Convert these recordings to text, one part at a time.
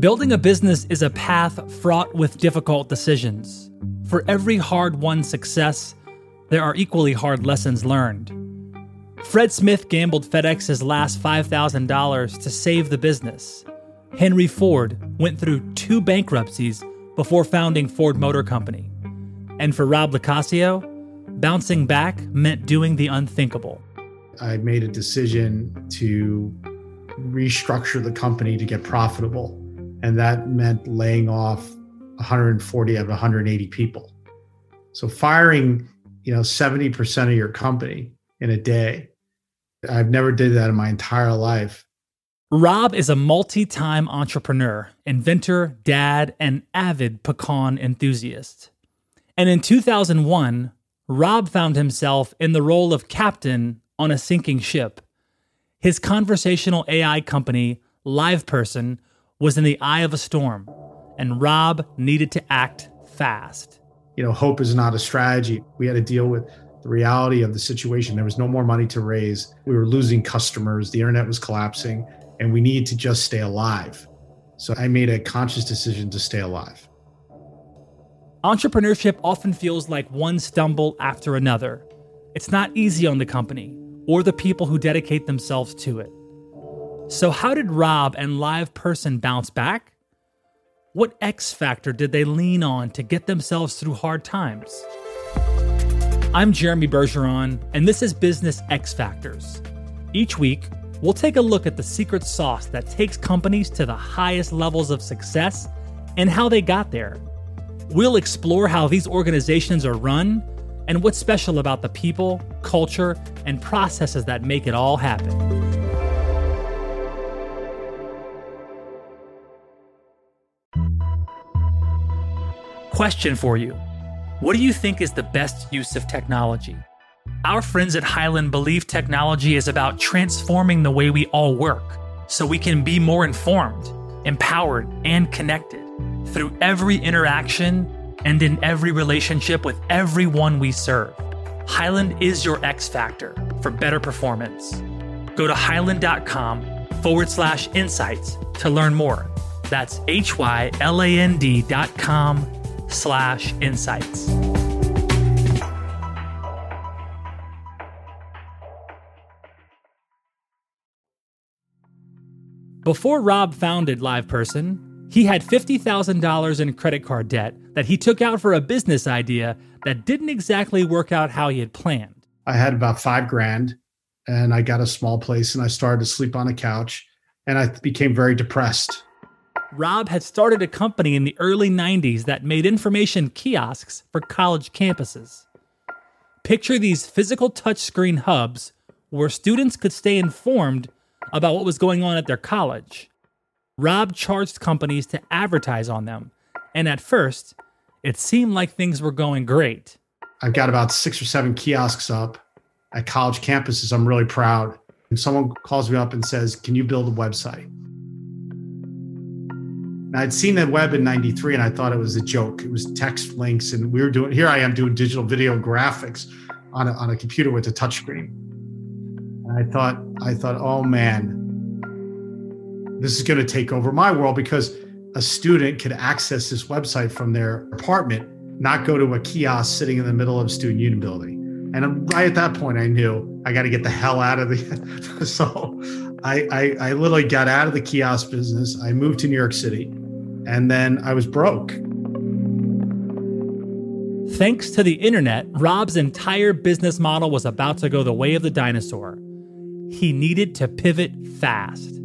Building a business is a path fraught with difficult decisions. For every hard won success, there are equally hard lessons learned. Fred Smith gambled FedEx's last $5,000 to save the business. Henry Ford went through two bankruptcies before founding Ford Motor Company. And for Rob LoCascio, bouncing back meant doing the unthinkable. I made a decision to restructure the company to get profitable. And that meant laying off 140 of 180 people. So firing, you know, 70% of your company in a day. I've never did that in my entire life. Rob is a multi-time entrepreneur, inventor, dad, and avid pecan enthusiast. And in 2001, Rob found himself in the role of captain on a sinking ship. His conversational AI company, LivePerson, was in the eye of a storm, and Rob needed to act fast. You know, hope is not a strategy. We had to deal with the reality of the situation. There was no more money to raise. We were losing customers. The internet was collapsing, and we needed to just stay alive. So I made a conscious decision to stay alive. Entrepreneurship often feels like one stumble after another. It's not easy on the company or the people who dedicate themselves to it. So, how did Rob and Live Person bounce back? What X factor did they lean on to get themselves through hard times? I'm Jeremy Bergeron, and this is Business X Factors. Each week, we'll take a look at the secret sauce that takes companies to the highest levels of success and how they got there. We'll explore how these organizations are run and what's special about the people, culture, and processes that make it all happen. Question for you What do you think is the best use of technology? Our friends at Hyland believe technology is about transforming the way we all work so we can be more informed, empowered, and connected through every interaction and in every relationship with everyone we serve. Hyland is your X factor for better performance. Go to hyland.com forward slash insights to learn more. That's H Y L A N D dot com slash insights. Before Rob founded LivePerson, he had $50,000 in credit card debt that he took out for a business idea that didn't exactly work out how he had planned. I had about five grand and I got a small place and I started to sleep on a couch and I became very depressed. Rob had started a company in the early 90s that made information kiosks for college campuses. Picture these physical touchscreen hubs where students could stay informed about what was going on at their college. Rob charged companies to advertise on them, and at first, it seemed like things were going great. I've got about six or seven kiosks up at college campuses. I'm really proud. And someone calls me up and says, Can you build a website? I'd seen the web in 93 and I thought it was a joke. It was text links and we were doing, here I am doing digital video graphics on a, on a computer with a touchscreen. And I thought, I thought, oh man, this is going to take over my world because a student could access this website from their apartment, not go to a kiosk sitting in the middle of student union building. And right at that point, I knew I got to get the hell out of the. so I, I, I literally got out of the kiosk business. I moved to New York City and then I was broke. Thanks to the internet, Rob's entire business model was about to go the way of the dinosaur. He needed to pivot fast.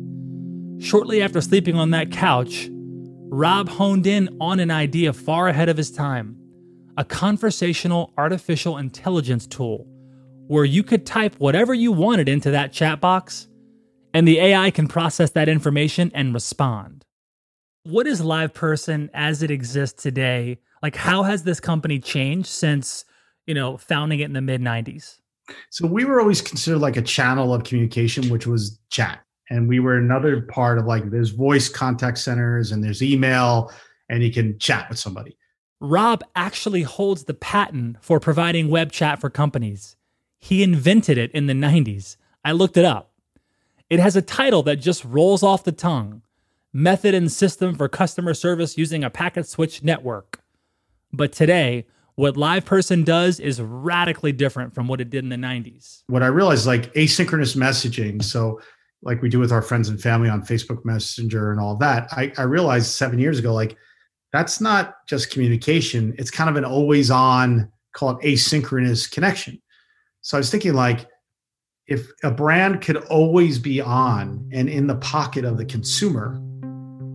Shortly after sleeping on that couch, Rob honed in on an idea far ahead of his time a conversational artificial intelligence tool where you could type whatever you wanted into that chat box and the AI can process that information and respond. What is LivePerson as it exists today? Like, how has this company changed since, you know, founding it in the mid 90s? So we were always considered like a channel of communication, which was chat. And we were another part of like there's voice contact centers and there's email and you can chat with somebody. Rob actually holds the patent for providing web chat for companies. He invented it in the 90s. I looked it up. It has a title that just rolls off the tongue method and system for customer service using a packet switch network. But today, what LivePerson does is radically different from what it did in the 90s. What I realized like asynchronous messaging, so like we do with our friends and family on Facebook Messenger and all that, I, I realized seven years ago, like that's not just communication, it's kind of an always on, call it asynchronous connection. So I was thinking like if a brand could always be on and in the pocket of the consumer,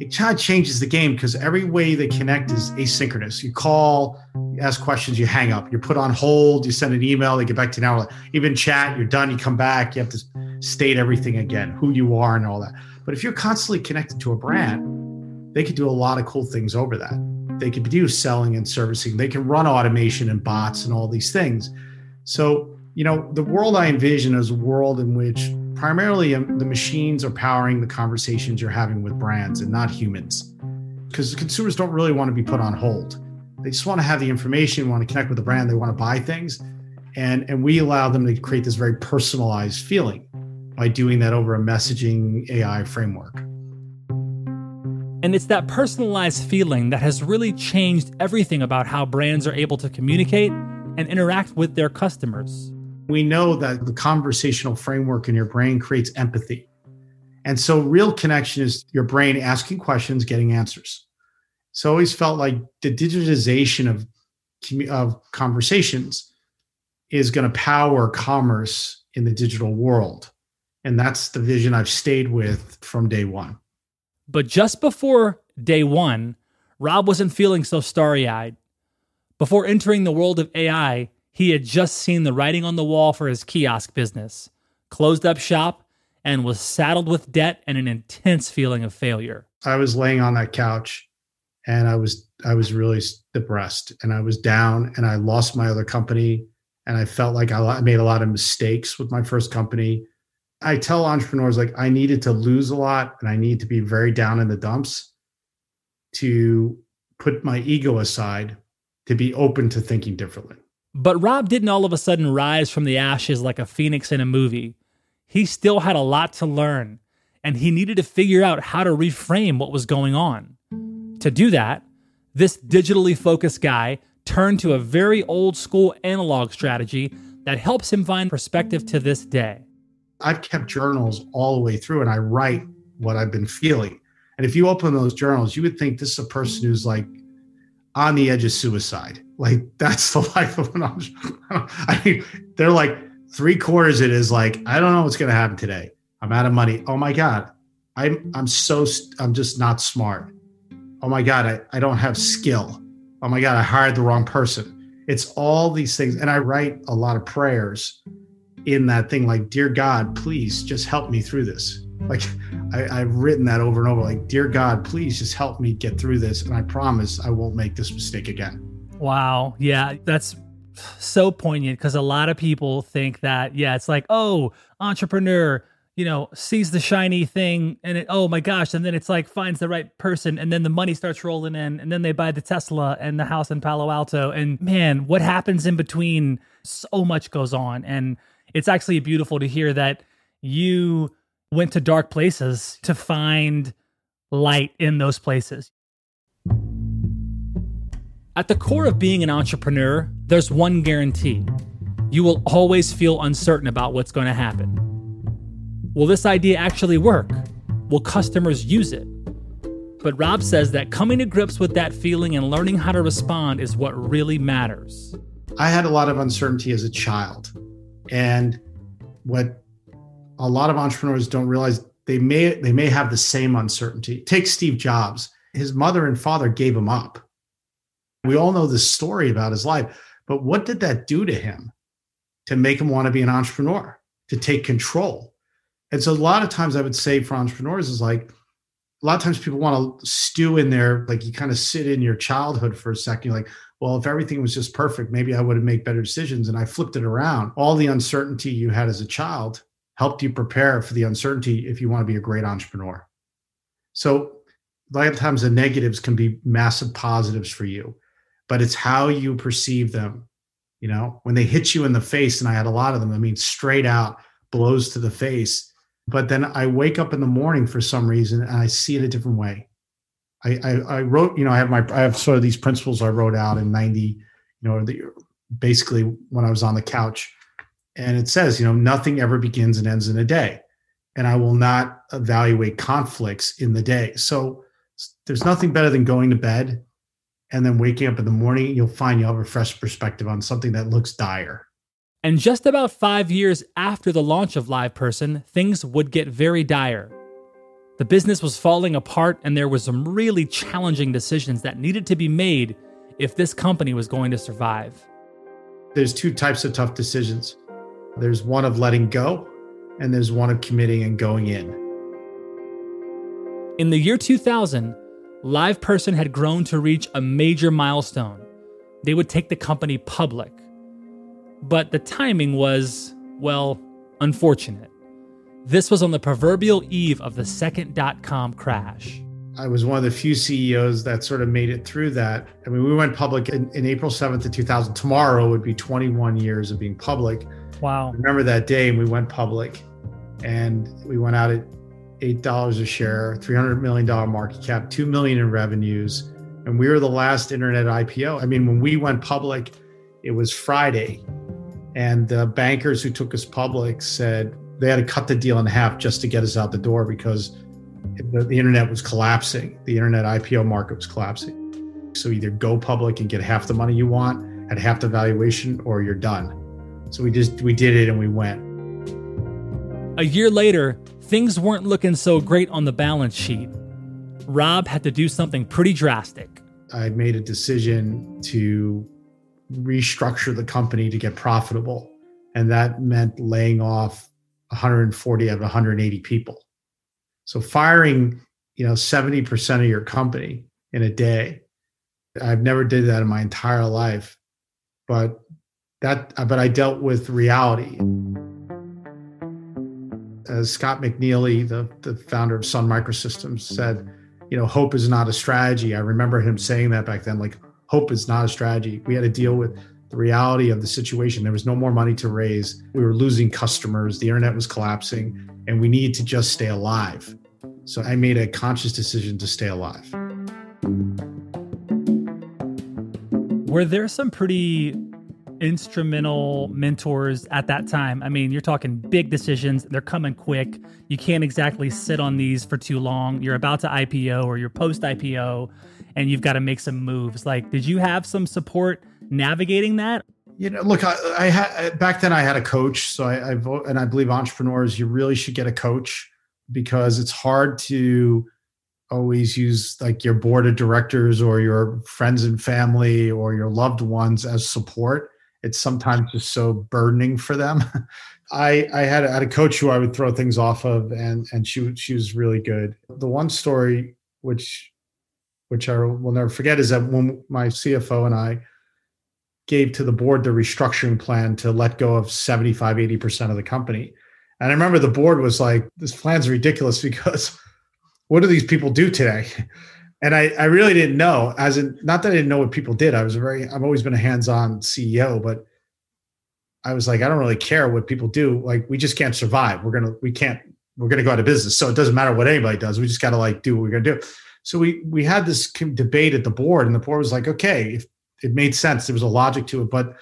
it kind of changes the game because every way they connect is asynchronous. You call, you ask questions, you hang up, you're put on hold, you send an email, they get back to an hour. Even chat, you're done, you come back, you have to state everything again, who you are and all that. But if you're constantly connected to a brand, they could do a lot of cool things over that. They could do selling and servicing, they can run automation and bots and all these things. So, you know, the world I envision is a world in which primarily um, the machines are powering the conversations you're having with brands and not humans. Because consumers don't really want to be put on hold. They just want to have the information want to connect with the brand they want to buy things. And and we allow them to create this very personalized feeling by doing that over a messaging ai framework. And it's that personalized feeling that has really changed everything about how brands are able to communicate and interact with their customers we know that the conversational framework in your brain creates empathy. And so, real connection is your brain asking questions, getting answers. So, I always felt like the digitization of, of conversations is going to power commerce in the digital world. And that's the vision I've stayed with from day one. But just before day one, Rob wasn't feeling so starry eyed. Before entering the world of AI, he had just seen the writing on the wall for his kiosk business, closed up shop, and was saddled with debt and an intense feeling of failure. I was laying on that couch and I was I was really depressed and I was down and I lost my other company and I felt like I made a lot of mistakes with my first company. I tell entrepreneurs like I needed to lose a lot and I need to be very down in the dumps to put my ego aside to be open to thinking differently. But Rob didn't all of a sudden rise from the ashes like a phoenix in a movie. He still had a lot to learn, and he needed to figure out how to reframe what was going on. To do that, this digitally focused guy turned to a very old school analog strategy that helps him find perspective to this day. I've kept journals all the way through, and I write what I've been feeling. And if you open those journals, you would think this is a person who's like on the edge of suicide. Like that's the life of an entrepreneur. I mean, they're like three quarters. It is like I don't know what's going to happen today. I'm out of money. Oh my god, I'm I'm so I'm just not smart. Oh my god, I, I don't have skill. Oh my god, I hired the wrong person. It's all these things, and I write a lot of prayers in that thing. Like, dear God, please just help me through this. Like I, have written that over and over, like, dear God, please just help me get through this. And I promise I won't make this mistake again. Wow. Yeah, that's so poignant because a lot of people think that, yeah, it's like, oh, entrepreneur, you know, sees the shiny thing and it, oh my gosh. And then it's like finds the right person and then the money starts rolling in and then they buy the Tesla and the house in Palo Alto. And man, what happens in between? So much goes on. And it's actually beautiful to hear that you went to dark places to find light in those places. At the core of being an entrepreneur, there's one guarantee you will always feel uncertain about what's going to happen. Will this idea actually work? Will customers use it? But Rob says that coming to grips with that feeling and learning how to respond is what really matters. I had a lot of uncertainty as a child. And what a lot of entrepreneurs don't realize they may they may have the same uncertainty. Take Steve Jobs. His mother and father gave him up. We all know this story about his life, but what did that do to him to make him want to be an entrepreneur, to take control? And so a lot of times I would say for entrepreneurs is like a lot of times people want to stew in there, like you kind of sit in your childhood for a second, you're like, well, if everything was just perfect, maybe I would have made better decisions. And I flipped it around. All the uncertainty you had as a child helped you prepare for the uncertainty if you want to be a great entrepreneur. So, a lot of times the negatives can be massive positives for you, but it's how you perceive them. You know, when they hit you in the face, and I had a lot of them, I mean, straight out blows to the face, But then I wake up in the morning for some reason and I see it a different way. I, I, I wrote, you know, I have my, I have sort of these principles I wrote out in 90, you know, the, basically when I was on the couch. And it says, you know, nothing ever begins and ends in a day. And I will not evaluate conflicts in the day. So there's nothing better than going to bed and then waking up in the morning. You'll find you'll have a fresh perspective on something that looks dire. And just about five years after the launch of Live Person, things would get very dire. The business was falling apart, and there were some really challenging decisions that needed to be made if this company was going to survive. There's two types of tough decisions there's one of letting go, and there's one of committing and going in. In the year 2000, Live Person had grown to reach a major milestone. They would take the company public. But the timing was, well, unfortunate. This was on the proverbial eve of the second dot com crash. I was one of the few CEOs that sort of made it through that. I mean, we went public in, in April 7th of 2000. Tomorrow would be 21 years of being public. Wow. I remember that day and we went public and we went out at $8 a share, $300 million market cap, 2 million in revenues. And we were the last internet IPO. I mean, when we went public, it was Friday and the bankers who took us public said they had to cut the deal in half just to get us out the door because the, the internet was collapsing. The internet IPO market was collapsing. So either go public and get half the money you want at half the valuation or you're done. So we just we did it and we went. A year later, things weren't looking so great on the balance sheet. Rob had to do something pretty drastic. I made a decision to restructure the company to get profitable. And that meant laying off 140 out of 180 people. So firing, you know, 70% of your company in a day. I've never did that in my entire life. But that but I dealt with reality. As Scott McNealy, the, the founder of Sun Microsystems, said, you know, hope is not a strategy. I remember him saying that back then, like hope is not a strategy. We had to deal with the reality of the situation. There was no more money to raise. We were losing customers. The internet was collapsing, and we needed to just stay alive. So I made a conscious decision to stay alive. Were there some pretty instrumental mentors at that time? I mean, you're talking big decisions, they're coming quick. You can't exactly sit on these for too long. You're about to IPO or you're post IPO and you've got to make some moves. Like, did you have some support navigating that? You know, look, I, I had back then I had a coach, so I, I vote, and I believe entrepreneurs, you really should get a coach because it's hard to always use like your board of directors or your friends and family or your loved ones as support. It's sometimes just so burdening for them. I, I had, a, had a coach who I would throw things off of, and and she she was really good. The one story which which I will never forget, is that when my CFO and I gave to the board the restructuring plan to let go of 75, 80% of the company. And I remember the board was like, this plan's ridiculous because what do these people do today? And I, I really didn't know, as in, not that I didn't know what people did. I was very, I've always been a hands on CEO, but I was like, I don't really care what people do. Like, we just can't survive. We're to, we can't, we're to go out of business. So it doesn't matter what anybody does. We just got to like do what we're to do. So we we had this debate at the board, and the board was like, okay, if it made sense, there was a logic to it. But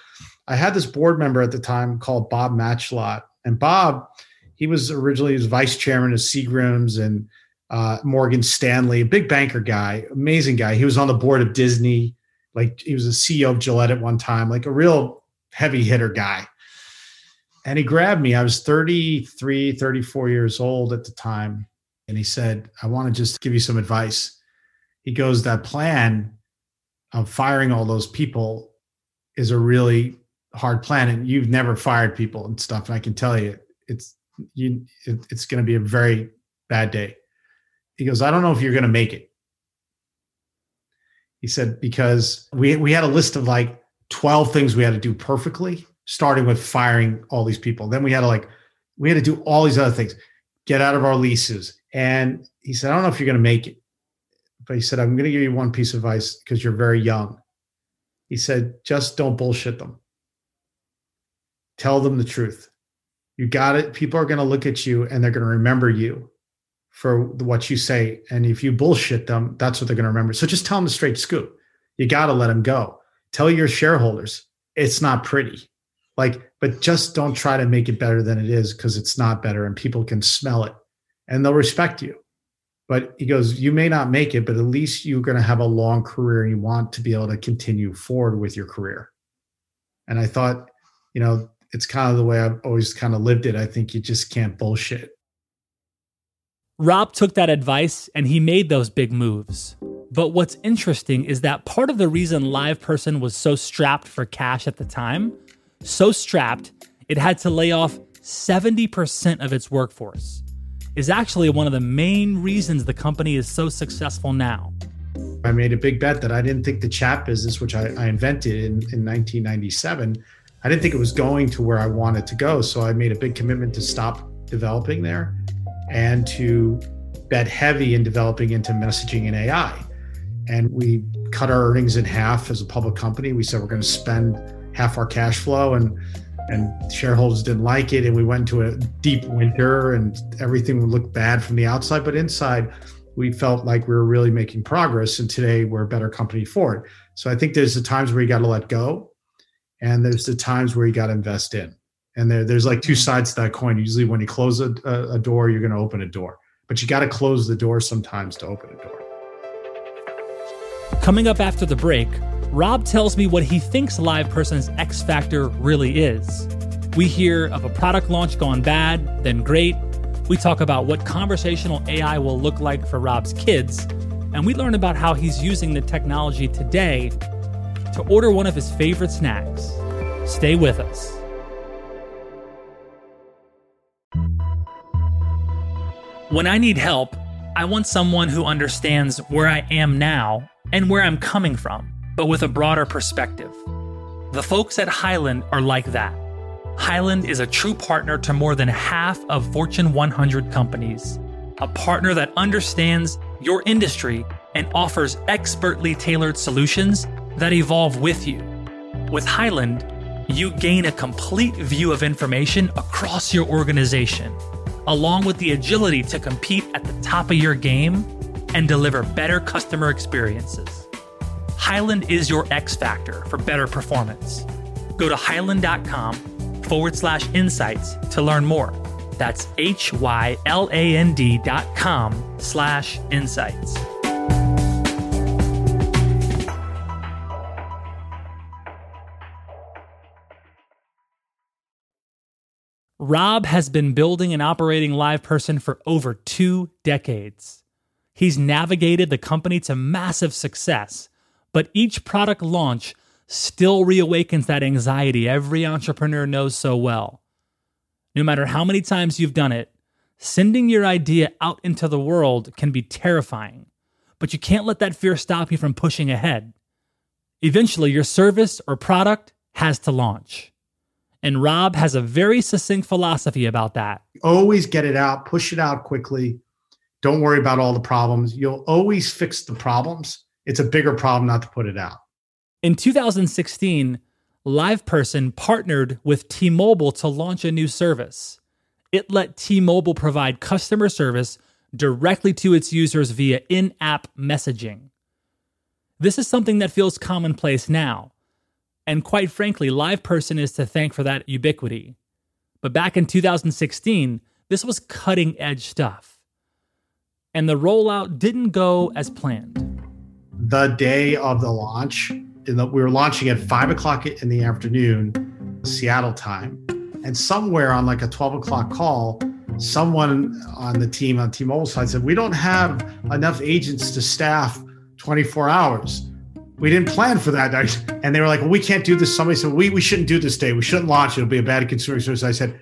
I had this board member at the time called Bob Matschullat, and Bob, he was originally his vice chairman of Seagram's and uh, Morgan Stanley, a big banker guy, amazing guy. He was on the board of Disney, like he was a CEO of Gillette at one time, like a real heavy hitter guy. And he grabbed me. I was 33, 34 years old at the time and he said, I want to just give you some advice. He goes, That plan of firing all those people is a really hard plan. And you've never fired people and stuff. And I can tell you, it's you, it, it's going to be a very bad day. He goes, I don't know if you're going to make it. He said, because we, we had a list of like 12 things we had to do perfectly, starting with firing all these people. Then we had to like, we had to do all these other things, get out of our leases, and he said, I don't know if you're going to make it, but he said, I'm going to give you one piece of advice because you're very young. He said, just don't bullshit them. Tell them the truth. You got it. People are going to look at you and they're going to remember you for what you say. And if you bullshit them, that's what they're going to remember. So just tell them the straight scoop. You got to let them go. Tell your shareholders it's not pretty. Like, but just don't try to make it better than it is because it's not better and people can smell it and they'll respect you. But he goes, You may not make it, but at least you're going to have a long career and you want to be able to continue forward with your career. And I thought, you know, it's kind of the way I've always kind of lived it. I think you just can't bullshit. Rob took that advice and he made those big moves. But what's interesting is that part of the reason LivePerson was so strapped for cash at the time, so strapped, it had to lay off 70% of its workforce is actually one of the main reasons the company is so successful now. I made a big bet that I didn't think the chat business, which I, I invented in, in 1997, I didn't think it was going to where I wanted to go. So I made a big commitment to stop developing there and to bet heavy in developing into messaging and AI. And we cut our earnings in half as a public company. We said we're going to spend half our cash flow and and shareholders didn't like it and we went into a deep winter and everything would look bad from the outside but inside we felt like we were really making progress and today we're a better company for it so i think there's the times where you got to let go and there's the times where you got to invest in and there, there's like two mm-hmm. sides to that coin usually when you close a, a door you're going to open a door but you got to close the door sometimes to open a door coming up after the break Rob tells me what he thinks Live Person's X Factor really is. We hear of a product launch gone bad, then great. We talk about what conversational AI will look like for Rob's kids, and we learn about how he's using the technology today to order one of his favorite snacks. Stay with us. When I need help, I want someone who understands where I am now and where I'm coming from but with a broader perspective. The folks at Hyland are like that. Hyland is a true partner to more than half of Fortune 100 companies, a partner that understands your industry and offers expertly tailored solutions that evolve with you. With Hyland, you gain a complete view of information across your organization, along with the agility to compete at the top of your game and deliver better customer experiences. Hyland is your X factor for better performance. Go to hyland.com forward slash insights to learn more. That's H Y L A N D dot com slash insights. Rob has been building and operating LivePerson for over two decades. He's navigated the company to massive success but each product launch still reawakens that anxiety every entrepreneur knows so well. No matter how many times you've done it, sending your idea out into the world can be terrifying, but you can't let that fear stop you from pushing ahead. Eventually, your service or product has to launch. And Rob has a very succinct philosophy about that. Always get it out, push it out quickly. Don't worry about all the problems. You'll always fix the problems it's a bigger problem not to put it out. In 2016, LivePerson partnered with T Mobile to launch a new service. It let T Mobile provide customer service directly to its users via in app messaging. This is something that feels commonplace now. And quite frankly, LivePerson is to thank for that ubiquity. But back in 2016, this was cutting edge stuff. And the rollout didn't go as planned the day of the launch. We were launching at five o'clock in the afternoon, Seattle time. And somewhere on like a 12 o'clock call, someone on the team on T-Mobile side said, "We don't have enough agents to staff 24 hours. We didn't plan for that." And they were like, "Well, we can't do this." Somebody said, "We we shouldn't do this day. We shouldn't launch. It'll be a bad consumer service." I said,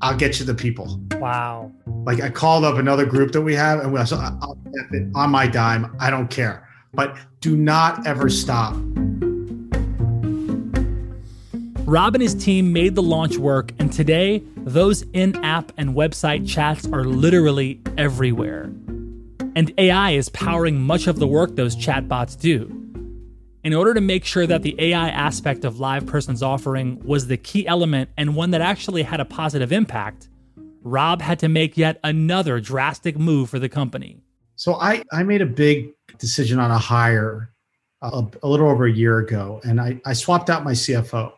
"I'll get you the people." Wow. Like I called up another group that we have, and we said, "I'll on my dime. I don't care. But do not ever stop. Rob and his team made the launch work, and today, those in app and website chats are literally everywhere. And AI is powering much of the work those chatbots do. in order to make sure that the AI aspect of LivePerson's offering was the key element and one that actually had a positive impact, Rob had to make yet another drastic move for the company. So I, I made a big decision on a hire uh, a, a little over a year ago, and I, I swapped out my CFO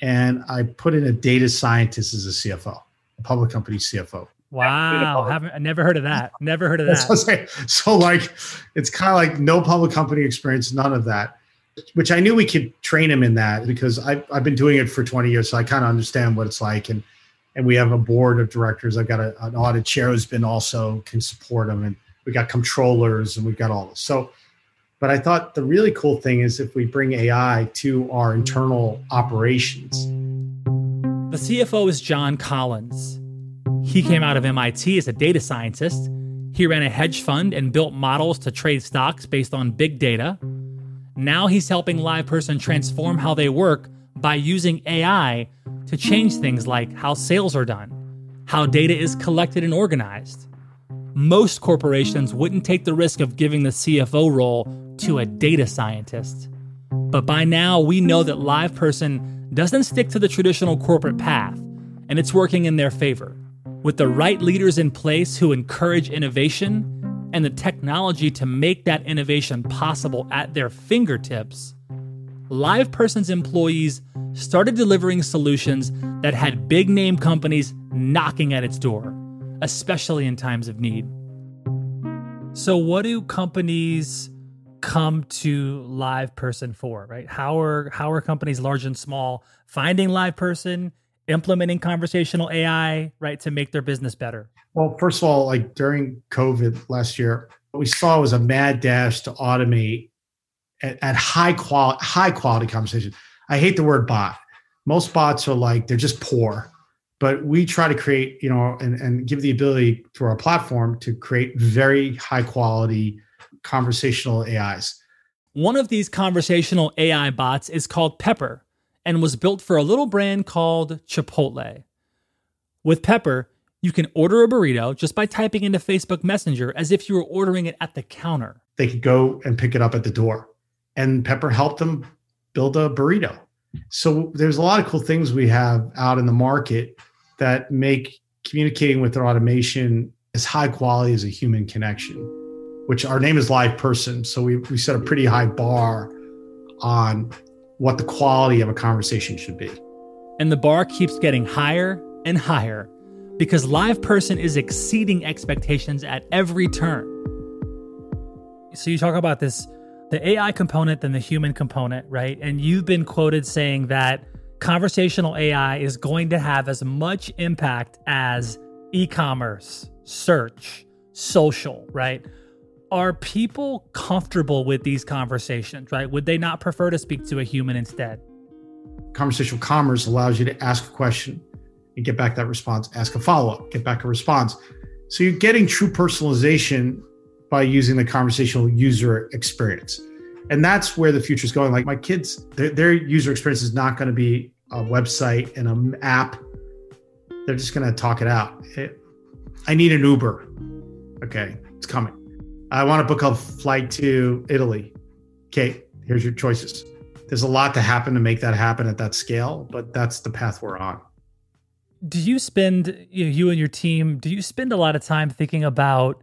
and I put in a data scientist as a CFO, a public company CFO. Wow, haven't I never heard of that. Never heard of that. So like it's kind of like no public company experience, none of that which I knew we could train him in that because I've, I've been doing it for 20 years. So I kind of understand what it's like. And, and we have a board of directors. I've got a, an audit chair who's been also can support them. And we got controllers and we've got all this. So, but I thought the really cool thing is if we bring AI to our internal operations. The CFO is John Collins. He came out of MIT as a data scientist. He ran a hedge fund and built models to trade stocks based on big data. Now he's helping LivePerson transform how they work by using AI to change things like how sales are done, how data is collected and organized. Most corporations wouldn't take the risk of giving the CFO role to a data scientist. But by now, we know that LivePerson doesn't stick to the traditional corporate path, and it's working in their favor. With the right leaders in place who encourage innovation, and the technology to make that innovation possible at their fingertips, LivePerson's employees started delivering solutions that had big name companies knocking at its door, especially in times of need. So, what do companies come to LivePerson for, right? How are how are companies large and small finding LivePerson, implementing conversational AI, right, to make their business better? Well, first of all, like during COVID last year, what we saw was a mad dash to automate at, at high quality, high quality conversation. I hate the word bot. Most bots are like they're just poor, but we try to create, you know, and, and give the ability to our platform to create very high quality conversational AIs. One of these conversational AI bots is called Pepper and was built for a little brand called Chipotle. With Pepper, you can order a burrito just by typing into Facebook Messenger as if you were ordering it at the counter. They could go and pick it up at the door. And Pepper helped them build a burrito. So there's a lot of cool things we have out in the market that make communicating with their automation as high quality as a human connection, which our name is Live Person. So we, we set a pretty high bar on what the quality of a conversation should be. And the bar keeps getting higher and higher because Live Person is exceeding expectations at every turn. So you talk about this the AI component than the human component, right? And you've been quoted saying that conversational AI is going to have as much impact as e-commerce, search, social, right? Are people comfortable with these conversations, right? Would they not prefer to speak to a human instead? Conversational commerce allows you to ask a question, and get back that response, ask a follow up, get back a response. So you're getting true personalization by using the conversational user experience. And that's where the future is going. Like my kids, their, their user experience is not going to be a website and an app. They're just going to talk it out. It, I need an Uber. Okay, it's coming. I want a book called flight to Italy. Okay, here's your choices. There's a lot to happen to make that happen at that scale, but that's the path we're on do you spend you, know, you and your team do you spend a lot of time thinking about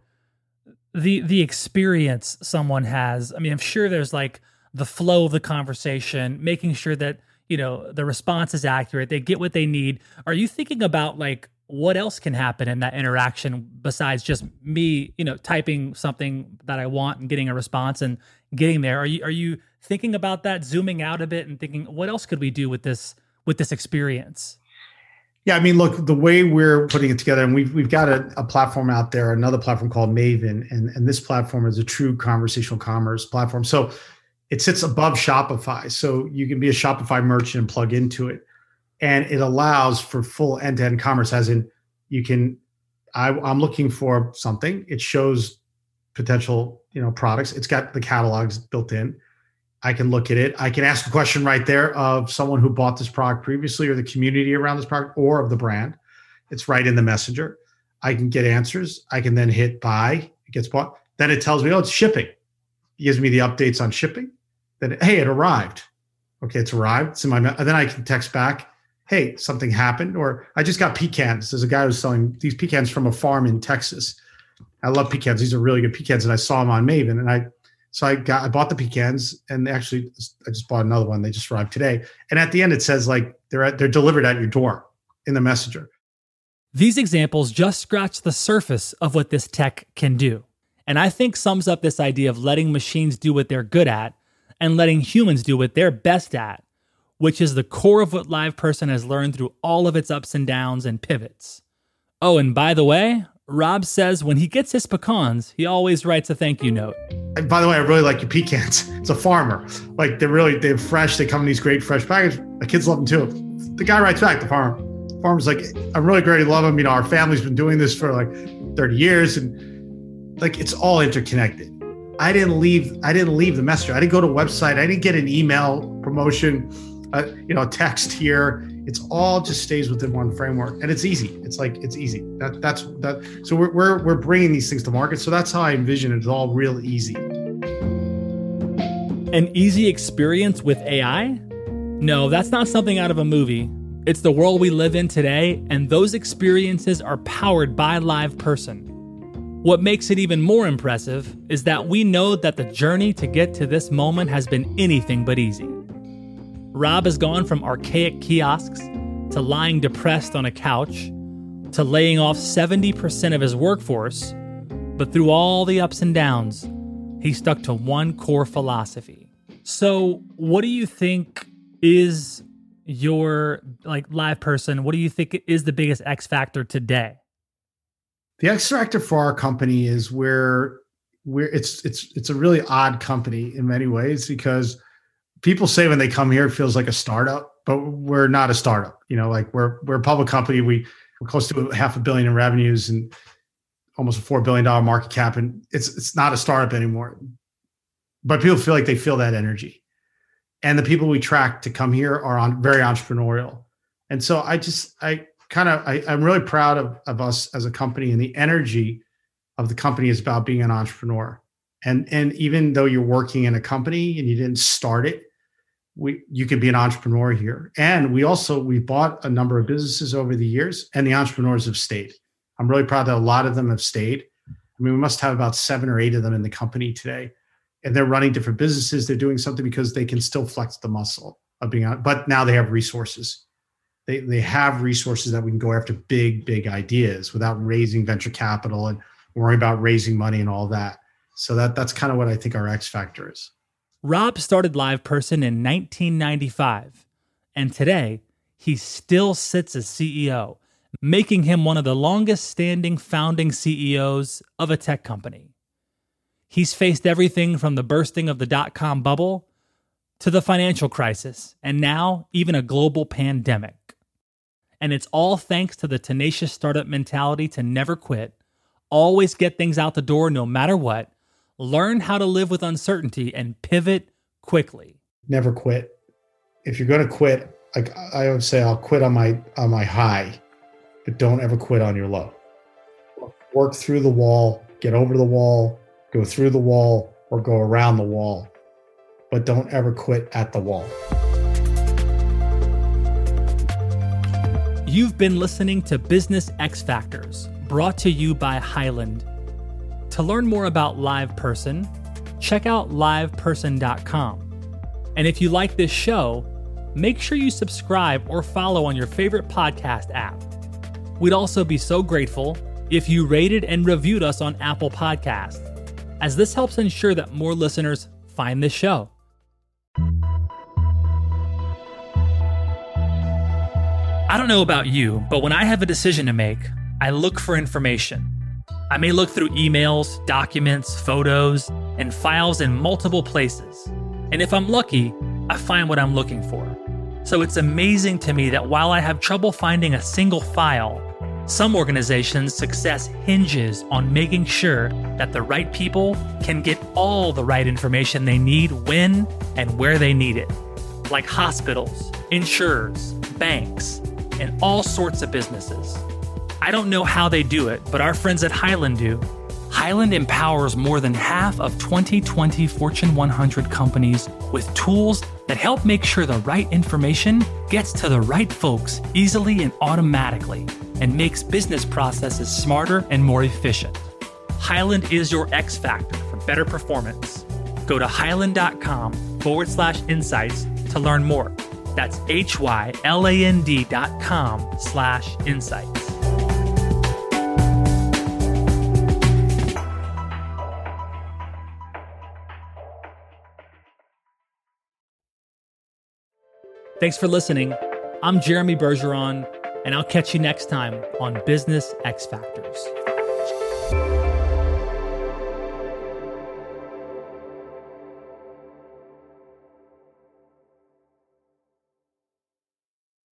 the the experience someone has i mean i'm sure there's like the flow of the conversation making sure that you know the response is accurate they get what they need are you thinking about like what else can happen in that interaction besides just me you know typing something that i want and getting a response and getting there? Are you are you thinking about that zooming out a bit and thinking what else could we do with this with this experience? Yeah, I mean, look, the way we're putting it together, and we've we've got a, a, platform out there, another platform called Maven, and and this platform is a true conversational commerce platform. So it sits above Shopify, so you can be a Shopify merchant and plug into it, and it allows for full end to end commerce. As in, you can, I, I'm looking for something. It shows potential, you know, products. It's got the catalogs built in I can look at it. I can ask a question right there of someone who bought this product previously or the community around this product or of the brand. It's right in the messenger. I can get answers. I can then hit buy. It gets bought. Then it tells me, oh, it's shipping. It gives me the updates on shipping. then hey, it arrived. Okay, it's arrived. It's in my. And then I can text back, hey, something happened, or I just got pecans. There's a guy who's selling these pecans from a farm in Texas. I love pecans. These are really good pecans, and I saw them on Maven, and I so I got I bought the pecans, and actually I just bought another one. They just arrived today, and at the end it says like they're at, they're delivered at your door in the messenger. These examples just scratch the surface of what this tech can do, and I think sums up this idea of letting machines do what they're good at and letting humans do what they're best at, which is the core of what LivePerson has learned through all of its ups and downs and pivots. Oh, and by the way, Rob says when he gets his pecans, he always writes a thank you note. And by the way, I really like your pecans. It's a farmer. Like they're really they're fresh. They come in these great fresh packages. The kids love them too. The guy writes back. The farmer. The farmer's like, I'm really great. I love them. You know, our family's been doing this for like 30 years, and like it's all interconnected. I didn't leave. I didn't leave the messenger. I didn't go to a website. I didn't get an email promotion. Uh, you know, text here it's all just stays within one framework and it's easy. It's like it's easy. That that's that so we're, we're we're bringing these things to market. So that's how i envision it. it's all real easy. An easy experience with ai no that's not something out of a movie. It's the world we live in today and those experiences are powered by live person. what makes it even more impressive is that we know that the journey to get to this moment has been anything but easy Rob has gone from archaic kiosks to lying depressed on a couch to laying off 70% of his workforce. But through all the ups and downs, he stuck to one core philosophy. So, what do you think is your like live person? What do you think is the biggest X factor today? The X factor for our company is where we're it's it's it's a really odd company in many ways because people say when they come here, it feels like a startup, but we're not a startup. You know, like we're we're a public company. We we're close to half a billion in revenues and almost a four billion dollar market cap, and it's it's not a startup anymore. But people feel like they feel that energy, and the people we track to come here are on very entrepreneurial. And so I just I kind of I, I'm really proud of of us as a company and the energy of the company is about being an entrepreneur. And and even though you're working in a company and you didn't start it, we you can be an entrepreneur here. And we also we bought a number of businesses over the years and the entrepreneurs have stayed. I'm really proud that a lot of them have stayed. I mean we must have about seven or eight of them in the company today. And they're running different businesses. They're doing something because they can still flex the muscle of being on but now they have resources. They, they have resources that we can go after big big ideas without raising venture capital and worrying about raising money and all that. So that that's kind of what i think our x factor is Rob started LivePerson in 1995, and today he still sits as CEO, making him one of the longest standing founding CEOs of a tech company. He's faced everything from the bursting of the dot com bubble to the financial crisis, and now even a global pandemic. And it's all thanks to the tenacious startup mentality to never quit, always get things out the door no matter what learn how to live with uncertainty and pivot quickly. Never quit. If you're going to quit, like I would say, I'll quit on my on my high, but don't ever quit on your low. Work through the wall, get over the wall, go through the wall, or go around the wall, but don't ever quit at the wall. You've been listening to Business X Factors, brought to you by Hyland to learn more about LivePerson, check out liveperson.com. And if you like this show, make sure you subscribe or follow on your favorite podcast app. We'd also be so grateful if you rated and reviewed us on Apple Podcasts, as this helps ensure that more listeners find this show. I don't know about you, but when I have a decision to make, I look for information. I may look through emails, documents, photos, and files in multiple places. And if I'm lucky, I find what I'm looking for. So it's amazing to me that while I have trouble finding a single file, some organizations' success hinges on making sure that the right people can get all the right information they need when and where they need it, like hospitals, insurers, banks, and all sorts of businesses. I don't know how they do it, but our friends at Hyland do. Hyland empowers more than half of 2020 Fortune 100 companies with tools that help make sure the right information gets to the right folks easily and automatically and makes business processes smarter and more efficient. Hyland is your X factor for better performance. Go to hyland.com forward slash insights to learn more. That's H Y L A N D dot com slash insights. Thanks for listening. I'm Jeremy Bergeron, and I'll catch you next time on Business X Factors.